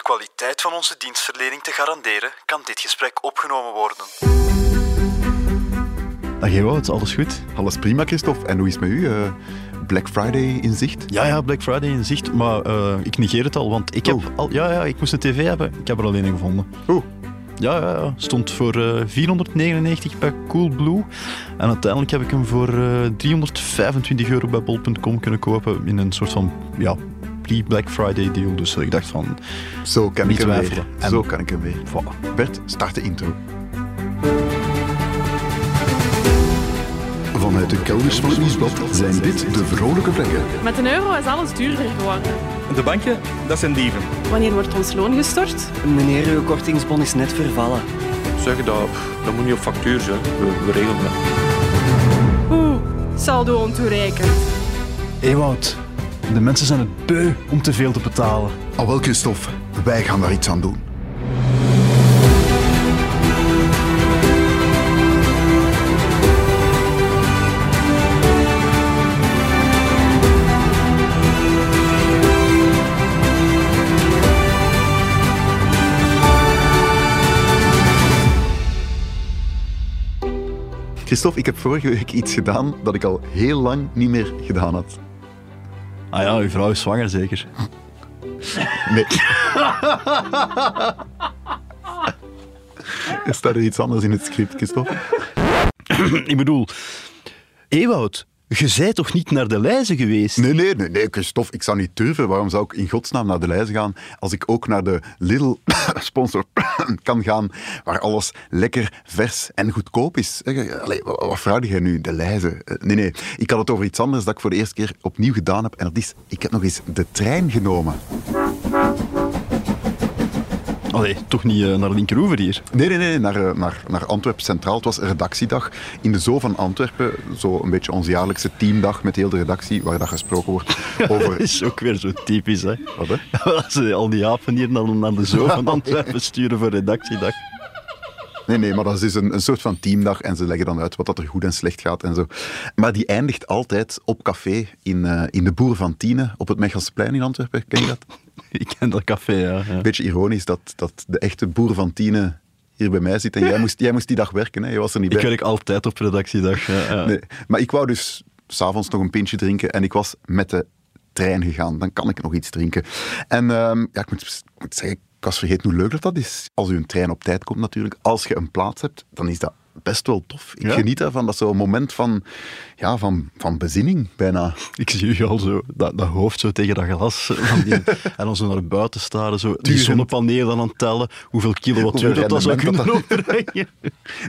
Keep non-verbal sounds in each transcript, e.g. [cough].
de kwaliteit van onze dienstverlening te garanderen, kan dit gesprek opgenomen worden. Dag Ewout, alles goed? Alles prima, Christophe. En hoe is het met u? Eh, Black Friday in zicht? Ja, ja, Black Friday in zicht, maar eh, ik negeer het al, want ik heb Oh. al... Ja, ja, ik moest een tv hebben. Ik heb er alleen een gevonden. Oeh. Ja, ja, ja. Stond voor eh, 499 bij Coolblue. En uiteindelijk heb ik hem voor eh, 325 euro bij bol.com kunnen kopen in een soort van, ja, pre-Black Friday deal. Dus ik dacht van, Zo kan Niet ik hem. En- Zo kan ik hem weer. voilà. Bert, start de intro. Vanuit de kelders van het Nieuwsblad zijn dit de vrolijke vlekken. Met een euro is alles duurder geworden. De banken, dat zijn dieven. Wanneer wordt ons loon gestort? Meneer, uw kortingsbon is net vervallen. Zeggen dat, dat moet niet op factuur zijn. We, we regelen dat. Oeh, saldo ontoereikend. Ewout, de mensen zijn het beu om te veel te betalen. Al wel, Christophe, wij gaan daar iets aan doen. Christophe, ik heb vorige week iets gedaan dat ik al heel lang niet meer gedaan had. Ah ja, uw vrouw is zwanger zeker. Nee. staat er iets anders in het script, Christophe? ik bedoel, Ewout, je bent toch niet naar de lijzen geweest? Nee, nee, nee, nee, Christophe, ik zou niet durven. Waarom zou ik in godsnaam naar de lijzen gaan als ik ook naar de Lidl [coughs] sponsor [coughs] kan gaan, waar alles lekker, vers en goedkoop is? Eh, Allee, wat vraag jij nu? De lijzen? Eh, Nee, nee, ik had het over iets anders dat ik voor de eerste keer opnieuw gedaan heb. En dat is, ik heb nog eens de trein genomen. Allee, toch niet eh, naar Linkeroever hier? Nee, nee, nee, naar, eh, naar, naar Antwerpen Centraal. Het was een redactiedag in de Zoo van Antwerpen. Zo een beetje onze jaarlijkse teamdag met heel de redactie, waar dat gesproken wordt [laughs] Dat over... is ook weer zo typisch, hè? Wat, hè? [laughs] Als ze al die apen hier naar, naar de zoo van Antwerpen sturen voor redactiedag. Nee, nee, maar dat is dus een, een soort van teamdag en ze leggen dan uit wat dat er goed en slecht gaat en zo. Maar die eindigt altijd op café in, eh, in de Boer van Tiene op het Mechelsplein in Antwerpen. Ken je dat? [laughs] Ik ken dat café, ja. ja. Beetje ironisch dat, dat de echte Boer van Tiene hier bij mij zit en jij moest, jij moest die dag werken, hè? je was er niet Ik bij. werk altijd op redactiedag. Ja, ja. Nee, maar ik wou dus s'avonds nog een pintje drinken en ik was met de trein gegaan. Dan kan ik nog iets drinken. En ehm, ja, ik moet, ik moet zeggen, ik was vergeten hoe leuk dat, dat is. Als u een trein op tijd komt natuurlijk, als je een plaats hebt, dan is dat best wel tof. Ik Ja? geniet daarvan. Dat is zo'n moment van, ja, van, van bezinning, bijna. [laughs] Ik zie u al zo, dat, dat hoofd zo tegen dat glas. Van die, [laughs] en dan zo naar buiten staren, zo, die zonnepanelen dan aan het tellen. Hoeveel kilowattuur dat, dat zou kunnen dat opbrengen. [laughs]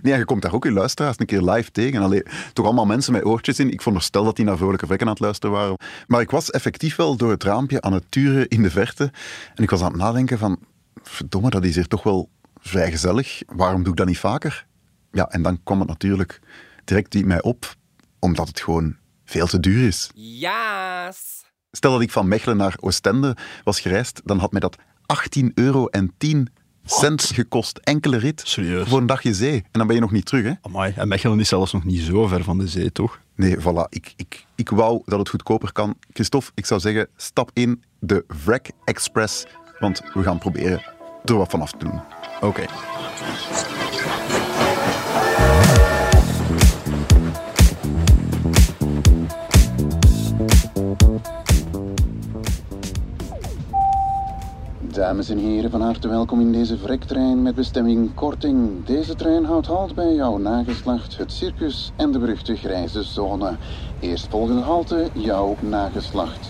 Nee, je komt daar ook je luisteraars een keer live tegen. Allee, toch allemaal mensen met oortjes in. Ik veronderstel dat die naar Vrolijke Vlekken aan het luisteren waren. Maar ik was effectief wel door het raampje aan het turen in de verte. En ik was aan het nadenken van... Verdomme, dat is hier toch wel vrij gezellig. Waarom doe ik dat niet vaker? Ja, en dan kwam het natuurlijk direct in mij op. Omdat het gewoon veel te duur is. Yes. Stel dat ik van Mechelen naar Oostende was gereisd, dan had mij dat 18 euro en 10 cent gekost. Enkele rit. Serieus? Voor een dagje zee. En dan ben je nog niet terug, hè? Amai, en Mechelen is zelfs nog niet zo ver van de zee, toch? Nee, voilà. Ik, ik, ik wou dat het goedkoper kan. Christophe, ik zou zeggen, stap in de Wreck Express. Want we gaan proberen er wat van af te doen. Oké. Dames en heren, van harte welkom in deze vrektrein met bestemming Korting. Deze trein houdt halt bij jouw nageslacht, het circus en de beruchte grijze zone. Eerstvolgende halte, jouw nageslacht.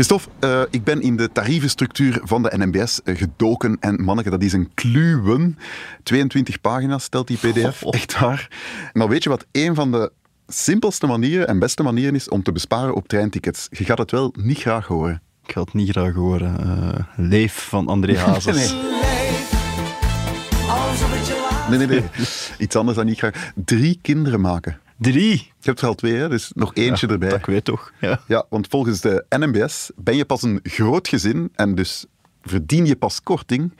Christophe, eh, ik ben in de tarievenstructuur van de NMBS eh, gedoken. En manneke, dat is een kluwen. 22 pagina's stelt die pdf. Oh. Echt waar. Maar weet je wat een van de simpelste manieren en beste manieren is om te besparen op treintickets? Je gaat het wel niet graag horen. Ik ga het niet graag horen. Eh, Leef van André [laughs] Hazes. Nee. Nee, nee, nee. Iets anders dan niet graag. Drie kinderen maken. Drie. Je hebt er al twee, hè? dus nog eentje Ja, erbij. Dat ik weet toch. Ja. Ja, want volgens de NMBS ben je pas een groot gezin en dus verdien je pas korting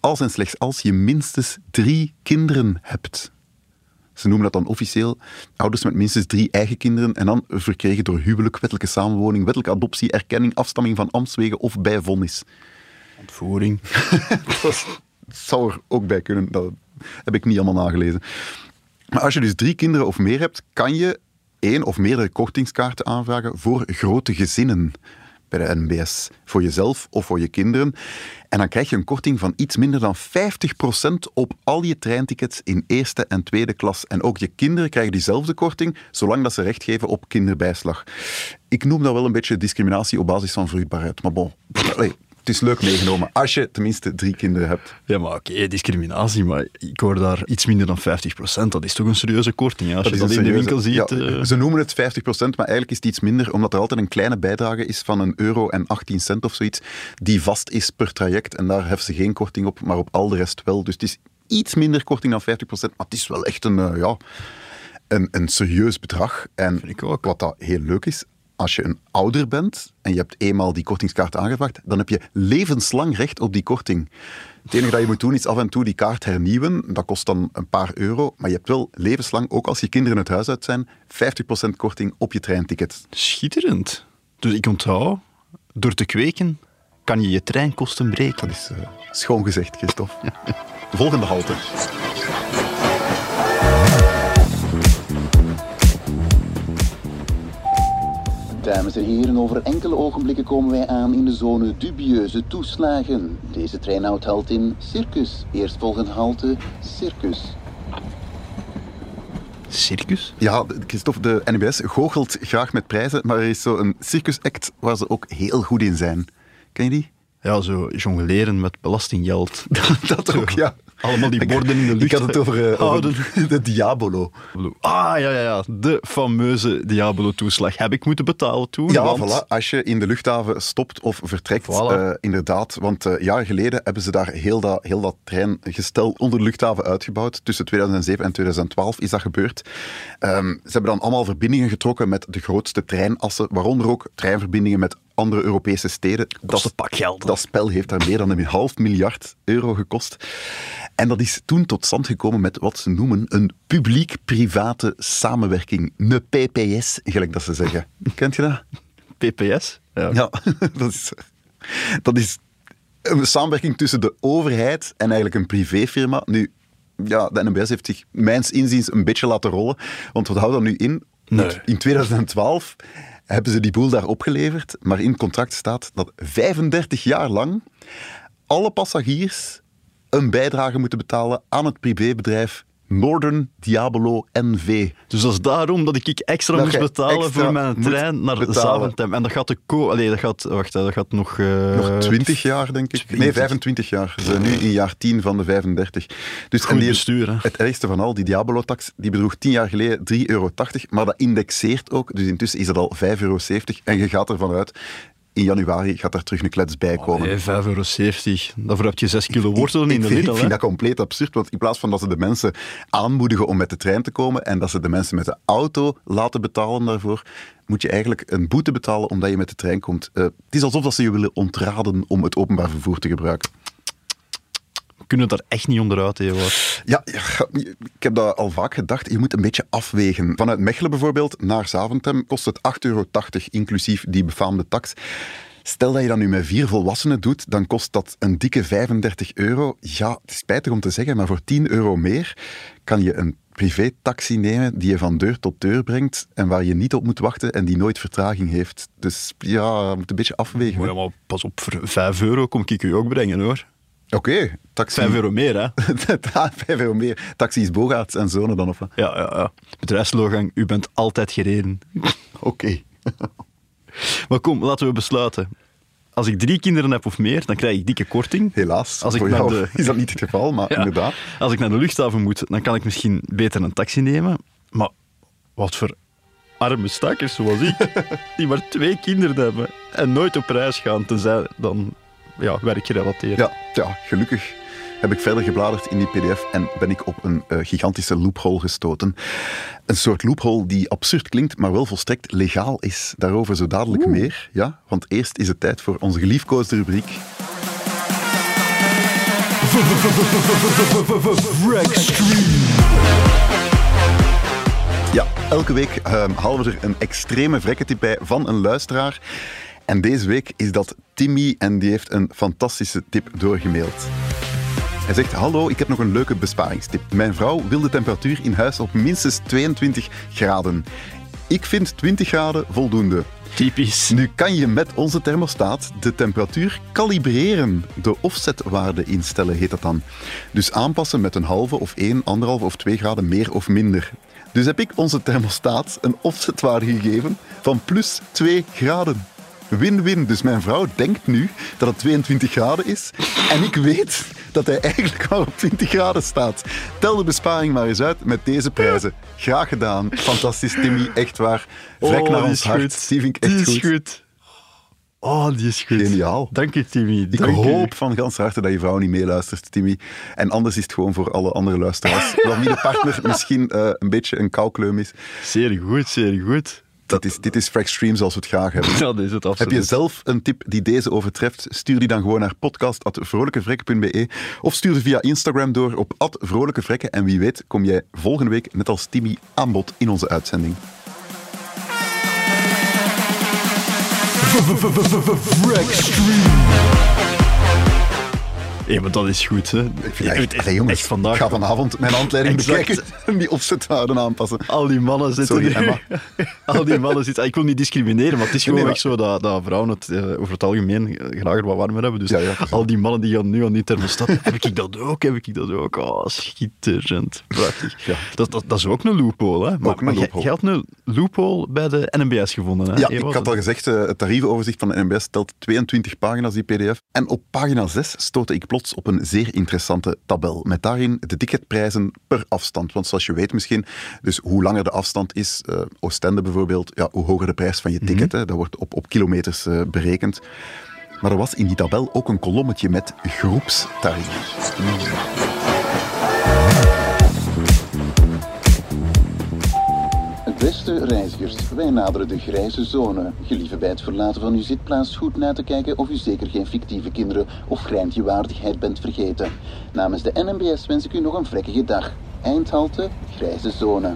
als en slechts als je minstens drie kinderen hebt. Ze noemen dat dan officieel ouders met minstens drie eigen kinderen en dan verkregen door huwelijk, wettelijke samenwoning, wettelijke adoptie, erkenning, afstamming van ambtswegen of bijvonnis. Ontvoering. [laughs] Dat zou er ook bij kunnen. Dat heb ik niet allemaal nagelezen. Maar als je dus drie kinderen of meer hebt, kan je één of meerdere kortingskaarten aanvragen voor grote gezinnen bij de NBS. Voor jezelf of voor je kinderen. En dan krijg je een korting van iets minder dan 50% op al je treintickets in eerste en tweede klas. En ook je kinderen krijgen diezelfde korting, zolang dat ze recht geven op kinderbijslag. Ik noem dat wel een beetje discriminatie op basis van vruchtbaarheid. Maar bon, het is leuk meegenomen. Als je tenminste drie kinderen hebt. Ja, maar oké, discriminatie, maar ik hoor daar iets minder dan 50%. Dat is toch een serieuze korting? Als je dat in de winkel ziet. Ja, eh, Ze noemen het 50%, maar eigenlijk is het iets minder, omdat er altijd een kleine bijdrage is van een euro en 18 cent of zoiets, die vast is per traject. En daar hebben ze geen korting op, maar op al de rest wel. Dus het is iets minder korting dan 50%, maar het is wel echt een, eh, ja, een, een serieus bedrag. En Vind ik ook. wat dat heel leuk is, als je een ouder bent en je hebt eenmaal die kortingskaart aangevraagd, dan heb je levenslang recht op die korting. Het enige dat je moet doen is af en toe die kaart hernieuwen. Dat kost dan een paar euro, maar je hebt wel levenslang, ook als je kinderen het huis uit zijn, 50% korting op je treinticket. Schitterend. Dus ik onthoud, door te kweken kan je je treinkosten breken. Dat is eh, schoon gezegd, Christophe. [laughs] Volgende halte. Dames en heren, over enkele ogenblikken komen wij aan in de zone dubieuze toeslagen. Deze trein houdt halt in Circus. Eerstvolgende halte, Circus. Circus? Ja, Christophe, de NBS goochelt graag met prijzen, maar er is zo een circusact waar ze ook heel goed in zijn. Ken je die? Ja, zo jongleren met belastinggeld. [laughs] Dat ook, ja. Allemaal die borden in de lucht. Ik had het over, eh, over [laughs] de Diabolo. Ah, ja, ja, ja. De fameuze Diabolo-toeslag heb ik moeten betalen toen. Ja, want... voilà. Als je in de luchthaven stopt of vertrekt, Voilà. eh, inderdaad. Want eh jaren geleden hebben ze daar heel dat, heel dat treingestel onder de luchthaven uitgebouwd. Tussen 2007 en 2012 is dat gebeurd. Ehm, ze hebben dan allemaal verbindingen getrokken met de grootste treinassen, waaronder ook treinverbindingen met andere Europese steden. Kost een pak geld. Dat spel heeft daar meer dan een half miljard euro gekost. En dat is toen tot stand gekomen met wat ze noemen een publiek-private samenwerking. Een PPS, gelijk dat ze zeggen. [laughs] Kent je dat? PPS? Ja. Ja, [laughs] dat is, dat is een samenwerking tussen de overheid en eigenlijk een privéfirma. Nu, ja, de NMBS heeft zich mijns inziens een beetje laten rollen. Want wat houdt dat nu in? Nee. In 2012 hebben ze die boel daar opgeleverd, maar in het contract staat dat 35 jaar lang alle passagiers een bijdrage moeten betalen aan het privébedrijf Northern Diabolo NV. Dus dat is daarom dat ik extra Dat moest betalen extra voor mijn trein naar. Zaventem. En dat gaat de. Allee, dat gaat... Wacht, dat gaat nog... eh, Nog 20 jaar, denk ik. 20. Nee, 25 jaar. Ze zijn nu in jaar 10 van de 35. Dus, Goed die- bestuur, hè. Het ergste van al, die Diabolo-tax, die bedroeg 10 jaar geleden 3,80 euro. Maar dat indexeert ook, dus intussen is dat al 5,70 euro. En je gaat ervan uit, in januari gaat daar terug een klets bij komen. Nee, 5,70 euro. Daarvoor heb je 6 kilo wortelen in de Lidl. ik vind dat compleet absurd, want in plaats van dat ze de mensen aanmoedigen om met de trein te komen en dat ze de mensen met de auto laten betalen daarvoor, moet je eigenlijk een boete betalen omdat je met de trein komt. Eh, het is alsof dat ze je willen ontraden om het openbaar vervoer te gebruiken. We kunnen daar echt niet onderuit, Ewout. Ja, ja, ik heb dat al vaak gedacht. Je moet een beetje afwegen. Vanuit Mechelen bijvoorbeeld naar Zaventem kost het 8,80 euro, inclusief die befaamde tax. Stel dat je dat nu met vier volwassenen doet, dan kost dat een dikke 35 euro. Ja, het is spijtig om te zeggen, maar voor 10 euro meer kan je een privé-taxi nemen die je van deur tot deur brengt en waar je niet op moet wachten en die nooit vertraging heeft. Dus ja, je moet een beetje afwegen. Ja, maar pas op, voor 5 euro kom ik u ook brengen, hoor. Oké, taxi. 5 euro meer, hè. [laughs] 5 euro meer. Taxis Bogaerts en zonen dan, of wat? Ja, ja, ja. Bedrijfslogan, u bent altijd gereden. [laughs] Oké. [laughs] Maar kom, laten we besluiten. Als ik drie kinderen heb of meer, dan krijg ik dikke korting. Helaas, Als ik voor jou de- is dat niet het geval, maar Ja. inderdaad. Als ik naar de luchthaven moet, dan kan ik misschien beter een taxi nemen. Maar wat voor arme stakkers zoals ik, die maar twee kinderen hebben en nooit op reis gaan, tenzij dan ja, werkgerelateerd. Ja, ja, gelukkig heb ik verder gebladerd in die pdf en ben ik op een eh, gigantische loophole gestoten. Een soort loophole die absurd klinkt, maar wel volstrekt legaal is. Daarover zo dadelijk meer, ja? Want eerst is het tijd voor onze geliefkoosde rubriek. Ja, elke week ehm, halen we er een extreme vrekketip bij van een luisteraar. En deze week is dat Timmy en die heeft een fantastische tip doorgemaild. Hij zegt, hallo, ik heb nog een leuke besparingstip. Mijn vrouw wil de temperatuur in huis op minstens 22 graden. Ik vind 20 graden voldoende. Typisch. Nu kan je met onze thermostaat de temperatuur kalibreren. De offsetwaarde instellen heet dat dan. Dus aanpassen met een halve of 1, anderhalve of 2 graden meer of minder. Dus heb ik onze thermostaat een offsetwaarde gegeven van plus 2 graden. Win-win. Dus mijn vrouw denkt nu dat het 22 graden is. En ik weet dat hij eigenlijk maar op 20 graden staat. Tel de besparing maar eens uit met deze prijzen. Graag gedaan. Fantastisch, Timmy. Echt waar. Vrek Oh, naar ons hart. goed. Die vind ik echt Die is goed. goed. Oh, die is goed. Geniaal. Dank je, Timmy. Ik Dank u. hoop van gans harte dat je vrouw niet meeluistert, Timmy. En anders is het gewoon voor alle andere luisteraars. [laughs] Waarvan de partner misschien eh, een beetje een koukleum is. Zeer goed, zeer goed. Dat is, dit is Frextreme zoals we het graag hebben. [laughs] Dat is het Heb absoluut. je zelf een tip die deze overtreft? Stuur die dan gewoon naar podcast.vrolijkevrekken.be of stuur die via Instagram door op @vrolijkevrekken. En wie weet kom jij volgende week net als Timmy aan bod in onze uitzending. Ja, maar dat is goed, hè. Allee, jongens, echt vandaag. Ik ga vanavond mijn handleiding bekijken en die opzetwaarden aanpassen. Al die mannen zitten Sorry, Emma. [laughs] Al die mannen zitten... Ik wil niet discrimineren, maar het is gewoon Nee, echt zo dat, dat vrouwen het eh, over het algemeen graag wat warmer hebben. Dus Ja, ja. al die mannen die gaan nu aan die thermostat... [laughs] heb ik dat ook? Heb ik dat ook? Oh, schitterend. Prachtig. Ja. Dat, dat, dat is ook een loophole, hè. Maar, Ook een loophole. jij had een loophole bij de NMBS gevonden, hè? Ja, ik had al gezegd, eh, het tarievenoverzicht van de NBS telt 22 pagina's, die pdf. En op pagina 6 stootte ik plots op een zeer interessante tabel. Met daarin de ticketprijzen per afstand. Want zoals je weet misschien, dus hoe langer de afstand is, eh, Oostende bijvoorbeeld, ja, hoe hoger de prijs van je ticket. hè. Dat wordt op, op kilometers eh, berekend. Maar er was in die tabel ook een kolommetje met groepstarief. Beste reizigers, wij naderen de grijze zone. Gelieve bij het verlaten van uw zitplaats goed na te kijken of u zeker geen fictieve kinderen of grijntjewaardigheid bent vergeten. Namens de NMBS wens ik u nog een vrekkige dag. Eindhalte, grijze zone.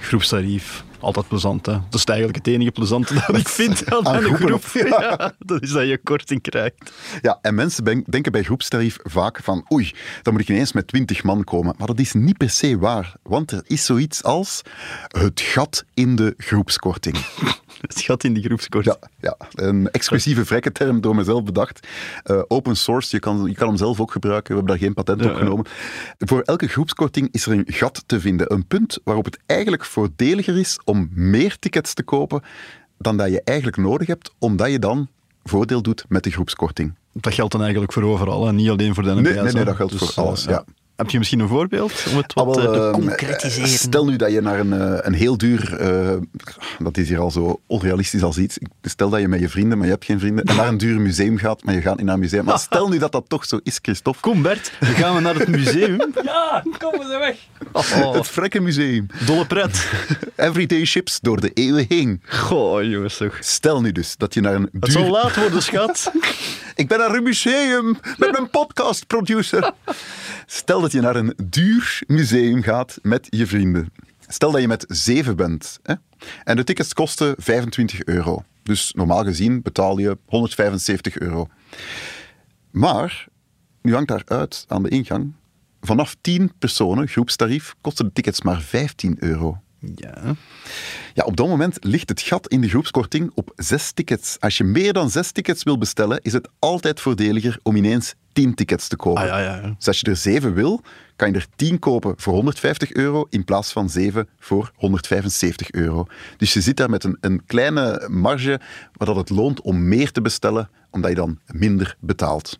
Groepstarief. Altijd plezant, hè. Dat is eigenlijk het enige plezante dat ik vind [laughs] aan, Aan een groep. Ja, dat is dat je korting krijgt. Ja, en mensen denken bij groepstarief vaak van oei, dan moet ik ineens met 20 man komen. Maar dat is niet per se waar, want er is zoiets als het gat in de groepskorting. [laughs] Het gaat in die groepskorting. Ja, ja een exclusieve vrekke term door mezelf bedacht. Eh, open source, je kan, je kan hem zelf ook gebruiken, we hebben daar geen patent Ja, op genomen. Voor elke groepskorting is er een gat te vinden. Een punt waarop het eigenlijk voordeliger is om meer tickets te kopen dan dat je eigenlijk nodig hebt, omdat je dan voordeel doet met de groepskorting. Dat geldt dan eigenlijk voor overal, en niet alleen voor de NMBS. Nee, nee, dat geldt voor eh, alles, ja. Heb je misschien een voorbeeld om het wat Ah, eh, te ehm, concretiseren? Stel nu dat je naar een, eh, een heel duur, eh, dat is hier al zo onrealistisch als iets. Stel dat je met je vrienden, maar je hebt geen vrienden, en naar een duur museum gaat, maar je gaat niet naar een museum. Maar stel nu dat dat toch zo is, Christophe. Kom Bert, we gaan we naar het museum. Ja, kom ze weg. Oh, Het Frekke Museum. dolle pret. Everyday chips door de eeuwen heen. Goh, jongens toch. Stel nu dus dat je naar een Het zal duur... laat worden, schat. [laughs] Ik ben naar een museum met mijn podcastproducer. Stel dat je naar een duur museum gaat met je vrienden. Stel dat je met zeven bent. Hè? En de tickets kosten 25 euro. Dus normaal gezien betaal je 175 euro. Maar, nu hangt daar uit aan de ingang, vanaf 10 personen, groepstarief, kosten de tickets maar 15 euro. Ja. Ja, op dat moment ligt het gat in de groepskorting op zes tickets. Als je meer dan zes tickets wil bestellen, is het altijd voordeliger om ineens tien tickets te kopen. Ah, ja, ja, ja. Dus als je er zeven wil, kan je er tien kopen voor 150 euro in plaats van zeven voor 175 euro. Dus je zit daar met een, een kleine marge waar dat het loont om meer te bestellen, omdat je dan minder betaalt.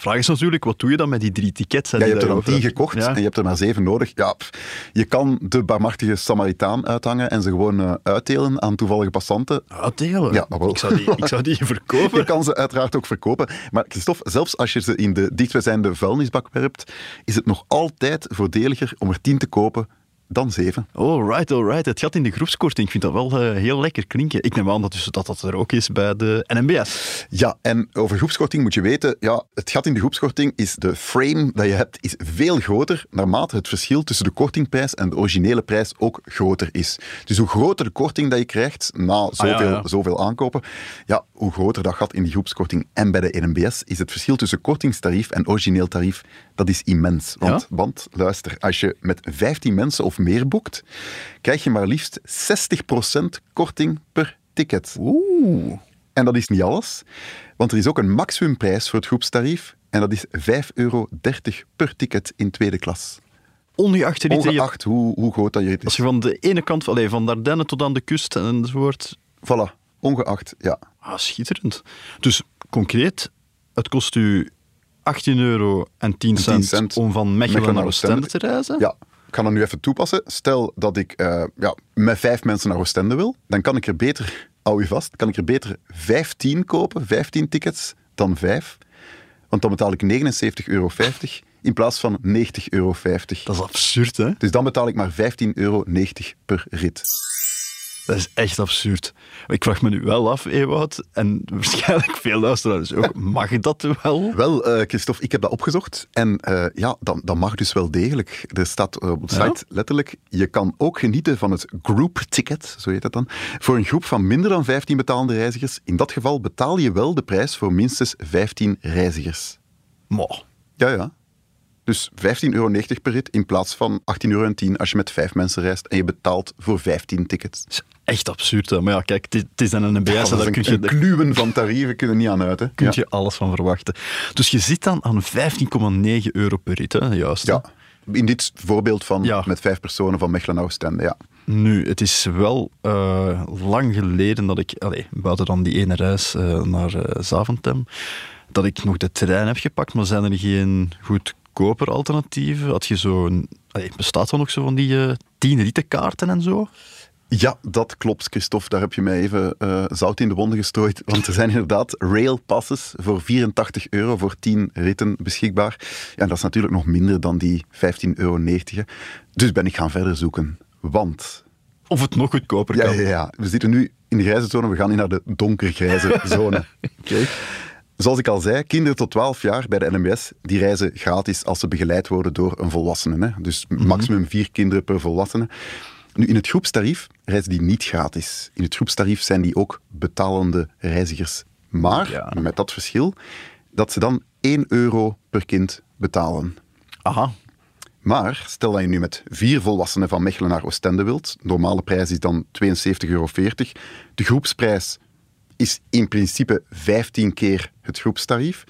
Vraag is natuurlijk, wat doe je dan met die drie tickets? Ja, je hebt er dan tien gekocht Ja. en je hebt er maar zeven nodig. Ja, pff, je kan de barmhartige Samaritaan uithangen en ze gewoon eh, uitdelen aan toevallige passanten. Uitdelen? Ja, maar wel. Ik zou die, ik zou die [laughs] verkopen. Je kan ze uiteraard ook verkopen. Maar Christophe, zelfs als je ze in de dichtstbijzijnde vuilnisbak werpt, is het nog altijd voordeliger om er tien te kopen dan 7. Alright, alright. Het gat in de groepskorting, ik vind dat wel eh, heel lekker klinken. Ik neem aan dat, dus dat dat er ook is bij de NMBS. Ja, en over groepskorting moet je weten, ja, het gat in de groepskorting is de frame dat je hebt is veel groter naarmate het verschil tussen de kortingprijs en de originele prijs ook groter is. Dus hoe groter de korting dat je krijgt na zoveel, Ah, ja, ja. zoveel aankopen, ja, hoe groter dat gat in die groepskorting. En bij de NMBS is het verschil tussen kortingstarief en origineel tarief, dat is immens. Want, Ja? want luister, als je met 15 mensen of meer boekt, krijg je maar liefst 60% korting per ticket. Oeh. En dat is niet alles, want er is ook een maximumprijs voor het groepstarief en dat is 5,30 euro per ticket in tweede klas. Ongeacht je- hoe, hoe groot dat je het als is. je van de ene kant, van, allee, van de Ardennen tot aan de kust enzovoort. Voilà, ongeacht, ja. Ah, schitterend. Dus concreet, het kost u 18 euro en 10 cent, cent om van Mechelen, Mechelen naar Oostende te reizen. Ja, ik ga dat nu even toepassen. Stel dat ik eh, ja, met vijf mensen naar Oostende wil, dan kan ik er beter, hou je vast, kan ik er beter 15 kopen, 15 tickets, dan 5. Want dan betaal ik 79,50 euro in plaats van 90,50 euro. Dat is absurd, hè? Dus dan betaal ik maar 15,90 euro per rit. Dat is echt absurd. Ik vraag me nu wel af, Ewout, en [laughs] waarschijnlijk veel luisteraars ook, mag dat wel? Wel, eh, Christophe, ik heb dat opgezocht. En eh, ja, dat, dat mag dus wel degelijk. Er staat op de Ja? site letterlijk, je kan ook genieten van het group ticket, zo heet dat dan, voor een groep van minder dan 15 betalende reizigers. In dat geval betaal je wel de prijs voor minstens 15 reizigers. Maar, Ja, ja. Dus 15,90 euro per rit in plaats van 18,10 euro als je met vijf mensen reist en je betaalt voor 15 tickets. Echt absurd. Hè? Maar ja, kijk, het is- dan een NBS, Ja, daar een, kun je, daar kluwen van tarieven kunnen niet aan uit. Hè? kun Ja. je alles van verwachten. Dus je zit dan aan 15,9 euro per rit, hè? juist. Ja, in dit voorbeeld van Ja. met vijf personen van Mechelen naar Oostende, ja. Nu, het is wel eh, lang geleden dat ik, allee, buiten dan die ene reis eh, naar eh, Zaventem, dat ik nog de trein heb gepakt, maar zijn er geen goedkoper alternatieven? Had je zo'n, allee, bestaat er nog zo van die tien rittenkaarten en zo? Ja, dat klopt, Christophe. Daar heb je mij even eh, zout in de wonden gestrooid. Want er zijn inderdaad railpasses voor 84 euro voor 10 ritten beschikbaar. Ja, en dat is natuurlijk nog minder dan die 15,90 euro. Dus ben ik gaan verder zoeken. Want, Of het nog goedkoper kan. ja, ja, we zitten nu in de grijze zone, we gaan nu naar de donkergrijze [laughs] zone. Oké. Zoals ik al zei, kinderen tot 12 jaar bij de NMBS, die reizen gratis als ze begeleid worden door een volwassene. Hè? Dus maximum vier kinderen per volwassene. Nu, in het groepstarief reizen die niet gratis. In het groepstarief zijn die ook betalende reizigers. Maar Ja. met dat verschil dat ze dan 1 euro per kind betalen. Aha. Maar stel dat je nu met vier volwassenen van Mechelen naar Oostende wilt, de normale prijs is dan 72,40 euro. De groepsprijs is in principe 15 keer het groepstarief.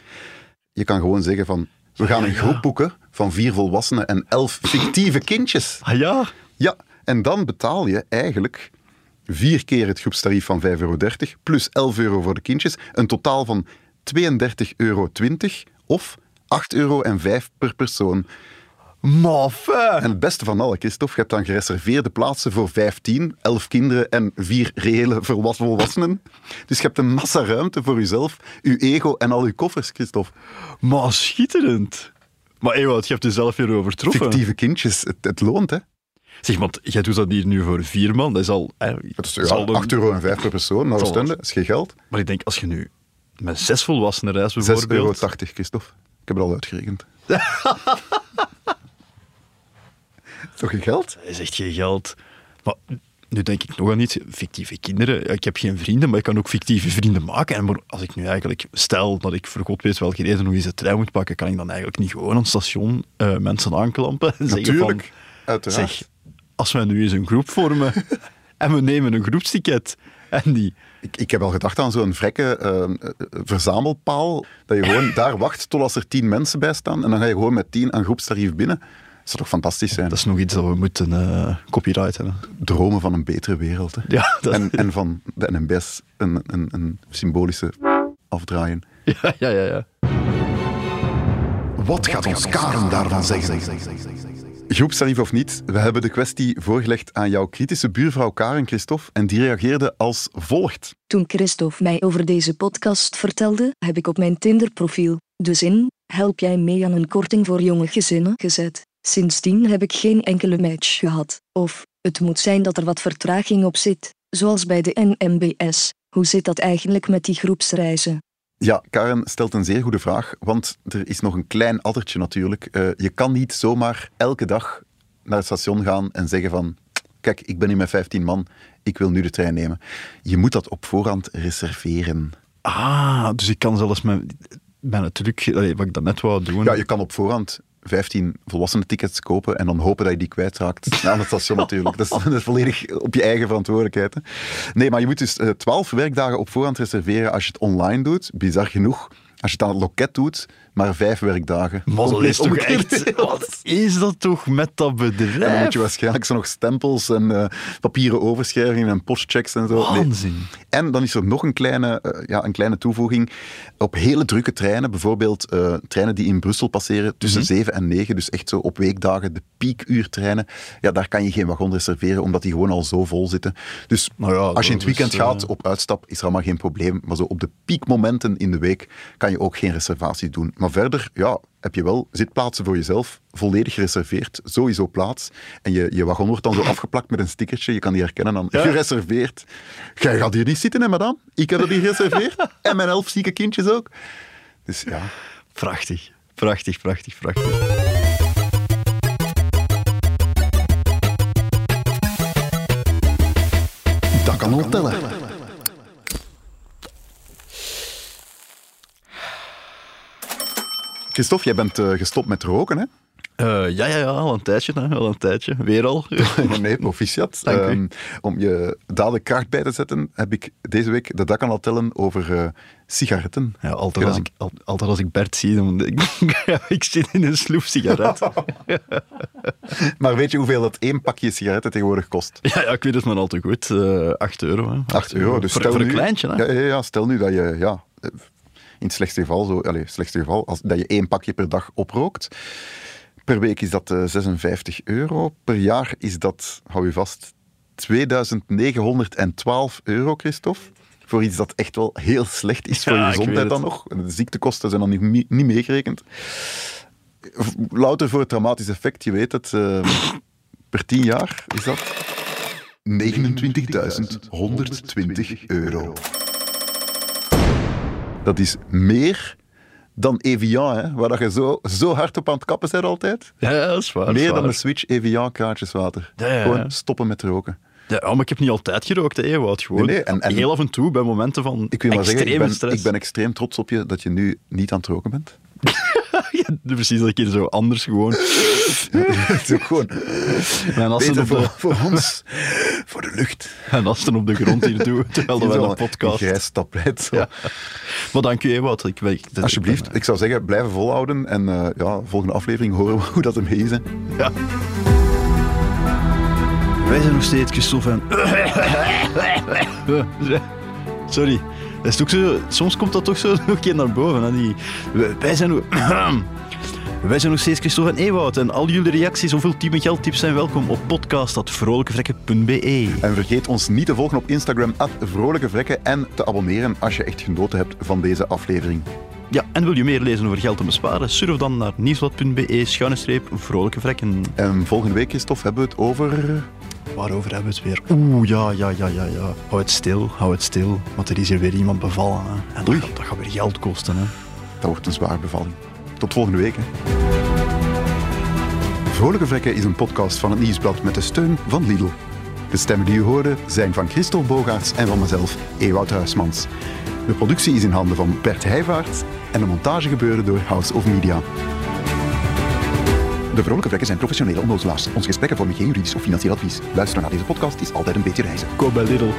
Je kan gewoon zeggen van, we gaan een groep boeken van vier volwassenen en elf fictieve kindjes. Ah ja? Ja, en dan betaal je eigenlijk vier keer het groepstarief van 5,30 euro plus 11 euro voor de kindjes. Een totaal van 32,20 euro of 8,05 euro per persoon. Maar fijn. En het beste van alle, Christophe, je hebt dan gereserveerde plaatsen voor 15, 11 kinderen en vier reële volwassen- volwassenen. Dus je hebt een massa ruimte voor jezelf, je ego en al je koffers, Christophe. Maar schitterend. Maar Ewout, je hebt er zelf weer overtroffen. Fictieve kindjes, het, het loont, hè. Zeg, want jij doet dat hier nu voor vier man. Dat is al... eh, Dat is, dat is ja, al een- 8 euro en 5 per persoon, naar wel. dat is geen geld. Maar ik denk, als je nu met zes volwassenen reist 6,80 euro, bijvoorbeeld... Christophe. Ik heb het al uitgerekend. [laughs] Toch geen geld? Dat is echt geen geld. Maar nu denk ik nog aan iets. Fictieve kinderen. Ik heb geen vrienden, maar ik kan ook fictieve vrienden maken. En maar als ik nu eigenlijk stel dat ik voor god weet welke reden nog eens de trein moet pakken, kan ik dan eigenlijk niet gewoon aan het station eh, mensen aanklampen en zeggen Natuurlijk, van... uiteraard. Zeg, als wij nu eens een groep vormen [laughs] en we nemen een groepsticket en die... Ik, ik heb al gedacht aan zo'n vrekke eh, eh, verzamelpaal, dat je gewoon [laughs] daar wacht tot als er tien mensen bij staan en dan ga je gewoon met tien aan groepstarief binnen. Dat zou toch fantastisch zijn? Dat is nog iets dat we moeten eh copyrighten. hè. Dromen van een betere wereld. Hè? Ja, dat, En, en van de NMBS een, een, een symbolische afdraaien. [laughs] ja, ja, ja, ja. Wat gaat ons Karen daarvan zeggen? Groepstarief of niet, we hebben de kwestie voorgelegd aan jouw kritische buurvrouw Karen Christophe en die reageerde als volgt. Toen Christophe mij over deze podcast vertelde, heb ik op mijn Tinder-profiel de zin: Help jij mee aan een korting voor jonge gezinnen gezet. Sindsdien heb ik geen enkele match gehad. Of, het moet zijn dat er wat vertraging op zit, zoals bij de NMBS. Hoe zit dat eigenlijk met die groepsreizen? Ja, Karen stelt een zeer goede vraag, want er is nog een klein addertje natuurlijk. Eh, je kan niet zomaar elke dag naar het station gaan en zeggen van kijk, ik ben hier met 15 man, ik wil nu de trein nemen. Je moet dat op voorhand reserveren. Ah, dus ik kan zelfs met, met het truc, allee, wat ik dat net wou doen. Ja, je kan op voorhand 15 volwassenen tickets kopen en dan hopen dat je die kwijtraakt [laughs] aan het station natuurlijk. Dat is, [laughs] dat is volledig op je eigen verantwoordelijkheid. Hè. Nee, maar je moet dus eh, 12 werkdagen op voorhand reserveren als je het online doet. Bizar genoeg. Als je het aan het loket doet, maar vijf werkdagen. Maar dat is toch echt... Wat is dat toch met dat bedrijf? En dan moet je waarschijnlijk zo nog stempels en eh, papieren overschrijvingen en postchecks en zo. Nee. Waanzin. En dan is er nog een kleine, eh, ja, een kleine toevoeging. Op hele drukke treinen, bijvoorbeeld eh, treinen die in Brussel passeren tussen Mhm. 7 en 9, dus echt zo op weekdagen, de piekuurtreinen, ja, daar kan je geen wagon reserveren, omdat die gewoon al zo vol zitten. Dus Nou ja, als je in het weekend is, gaat op uitstap, is er allemaal geen probleem. Maar zo op de piekmomenten in de week kan je ook geen reservatie doen. Maar verder, ja, heb je wel zitplaatsen voor jezelf, volledig gereserveerd, sowieso plaats. En je, je wagon wordt dan zo afgeplakt met een stickertje, je kan die herkennen dan, gereserveerd. Jij gaat hier niet zitten, hè, madame? Ik heb dat hier gereserveerd. [laughs] en mijn elf zieke kindjes ook. Dus ja, Prachtig. Prachtig, prachtig, prachtig. dat kan al tellen. Christophe, jij bent eh, gestopt met roken, hè? Eh, ja, ja, ja, al een tijdje, hè, al een tijdje. Weer al. [laughs] nee, proficiat. [laughs] Dank u. Ehm, om je dadelijk kracht bij te zetten, heb ik deze week de dak aan al tellen over eh, sigaretten. Ja, altijd, als ik, al- altijd als ik Bert zie, dan ik, [laughs] ik zit in een sloef sigaret. Maar weet je hoeveel dat één pakje sigaretten tegenwoordig kost? Ja, ja, ik weet het maar al te goed. Eh 8 euro. Hè. 8 euro. Dus voor, stel voor een nu, kleintje, hè? Ja, ja, ja, stel nu dat je, ja, in het slechtste geval, zo, allez, slechtste geval als, dat je één pakje per dag oprookt. Per week is dat eh, 56 euro. Per jaar is dat, hou je vast, 2912 euro, Christophe. Voor iets dat echt wel heel slecht is voor Ja, je gezondheid dan nog. De ziektekosten zijn dan niet, mee- niet meegerekend. Louter voor het dramatisch effect, je weet het. eh, per 10 jaar is dat 29.120 euro. Dat is meer dan Evian, hè, waar dat je zo, zo hard op aan het kappen bent altijd. Ja, dat is waar. is meer dan een Switch Evian ja, ja. Gewoon stoppen met roken. Ja, maar ik heb niet altijd gerookt, Ewout. Gewoon Nee, nee, en- en- heel af en toe, bij momenten van Ik wil maar zeggen, ik ben, stress. ik ben extreem trots op je dat je nu niet aan het roken bent. [laughs] Ja, precies, dat ik hier zo anders gewoon... Het is ook gewoon Mijn assen, beter op voor, de, voor ons, voor de lucht. mijn assen op de grond hier doen, [laughs] terwijl we een podcast... Een grijs tapijt. zo. Ja. Maar dank u, Ewout. Ik, Alsjeblieft, ik zou zeggen, blijven volhouden. En eh, ja, volgende aflevering horen we hoe dat hem is. hè. Ja. Wij zijn nog steeds Christophe en... [laughs] Sorry. Dat is ook zo, soms komt dat toch zo nog [laughs] een keer naar boven. Hè? Die, wij- zijn, [clears throat] wij zijn nog steeds Christophe en Ewout. En al jullie reacties of ultieme geldtips zijn welkom op podcast.vrolijkevrekken.be. En vergeet ons niet te volgen op Instagram, Vrolijke Vrekken, en te abonneren als je echt genoten hebt van deze aflevering. Ja, en wil je meer lezen over geld en besparen? Surf dan naar nieuwsblad.be schuine streep vrolijke vrekken. En volgende week, Christophe, hebben we het over... Waarover hebben we het weer? Oeh, ja, ja, ja, ja, ja. Hou het stil, hou het stil. Want er is hier weer iemand bevallen. Hè. En dat, gaat- dat gaat weer geld kosten. Hè. Dat wordt een zware bevalling. Tot volgende week. Vrolijke Vrekken is een podcast van het Nieuwsblad met de steun van Lidl. De stemmen die u hoorde zijn van Christel Bogaerts en van mezelf, Ewout Huismans. De productie is in handen van Bert Heijvaart en de montage gebeurde door House of Media. De Vrolijke Vrekken zijn professionele onnozelaars. Onze gesprekken vormen geen juridisch of financieel advies. Luisteren naar deze podcast is altijd een beetje reizen. Koop bij Lidl.